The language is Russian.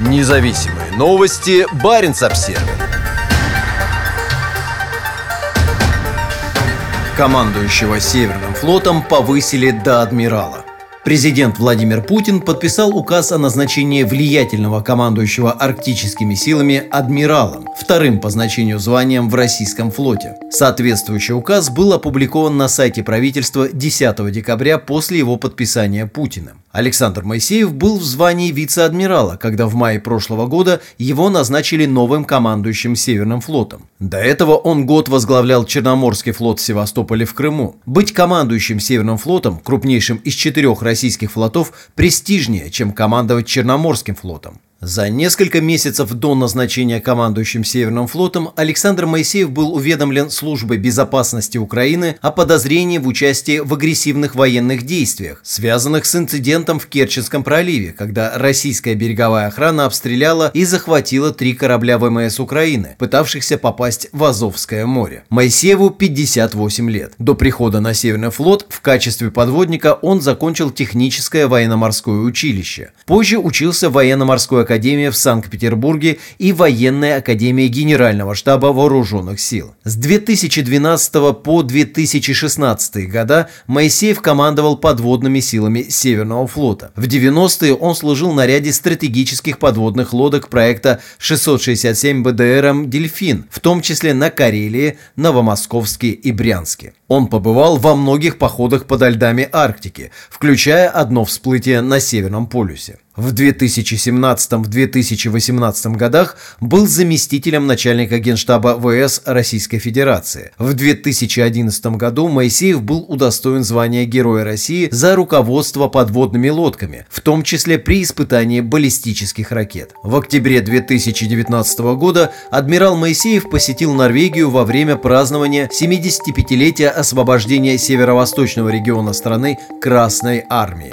Независимые новости. Барин обсерва Командующего Северным флотом повысили до адмирала. Президент Владимир Путин подписал указ о назначении влиятельного командующего арктическими силами адмиралом, вторым по значению званием в российском флоте. Соответствующий указ был опубликован на сайте правительства 10 декабря после его подписания Путиным. Александр Моисеев был в звании вице-адмирала, когда в мае прошлого года его назначили новым командующим Северным флотом. До этого он год возглавлял Черноморский флот в Севастополе в Крыму. Быть командующим Северным флотом, крупнейшим из четырех российских флотов, престижнее, чем командовать Черноморским флотом. За несколько месяцев до назначения командующим Северным флотом Александр Моисеев был уведомлен Службой безопасности Украины о подозрении в участии в агрессивных военных действиях, связанных с инцидентом в Керченском проливе, когда российская береговая охрана обстреляла и захватила три корабля ВМС Украины, пытавшихся попасть в Азовское море. Моисееву 58 лет. До прихода на Северный флот в качестве подводника он закончил техническое военно-морское училище. Позже учился в военно-морской академия в Санкт-Петербурге и Военная академия Генерального штаба Вооруженных сил. С 2012 по 2016 года Моисеев командовал подводными силами Северного флота. В 90-е он служил на ряде стратегических подводных лодок проекта 667 БДРМ «Дельфин», в том числе на Карелии, Новомосковске и Брянске. Он побывал во многих походах подо льдами Арктики, включая одно всплытие на Северном полюсе. В 2017-2018 годах был заместителем начальника генштаба ВС Российской Федерации. В 2011 году Моисеев был удостоен звания Героя России за руководство подводными лодками, в том числе при испытании баллистических ракет. В октябре 2019 года адмирал Моисеев посетил Норвегию во время празднования 75-летия освобождения северо-восточного региона страны Красной Армии.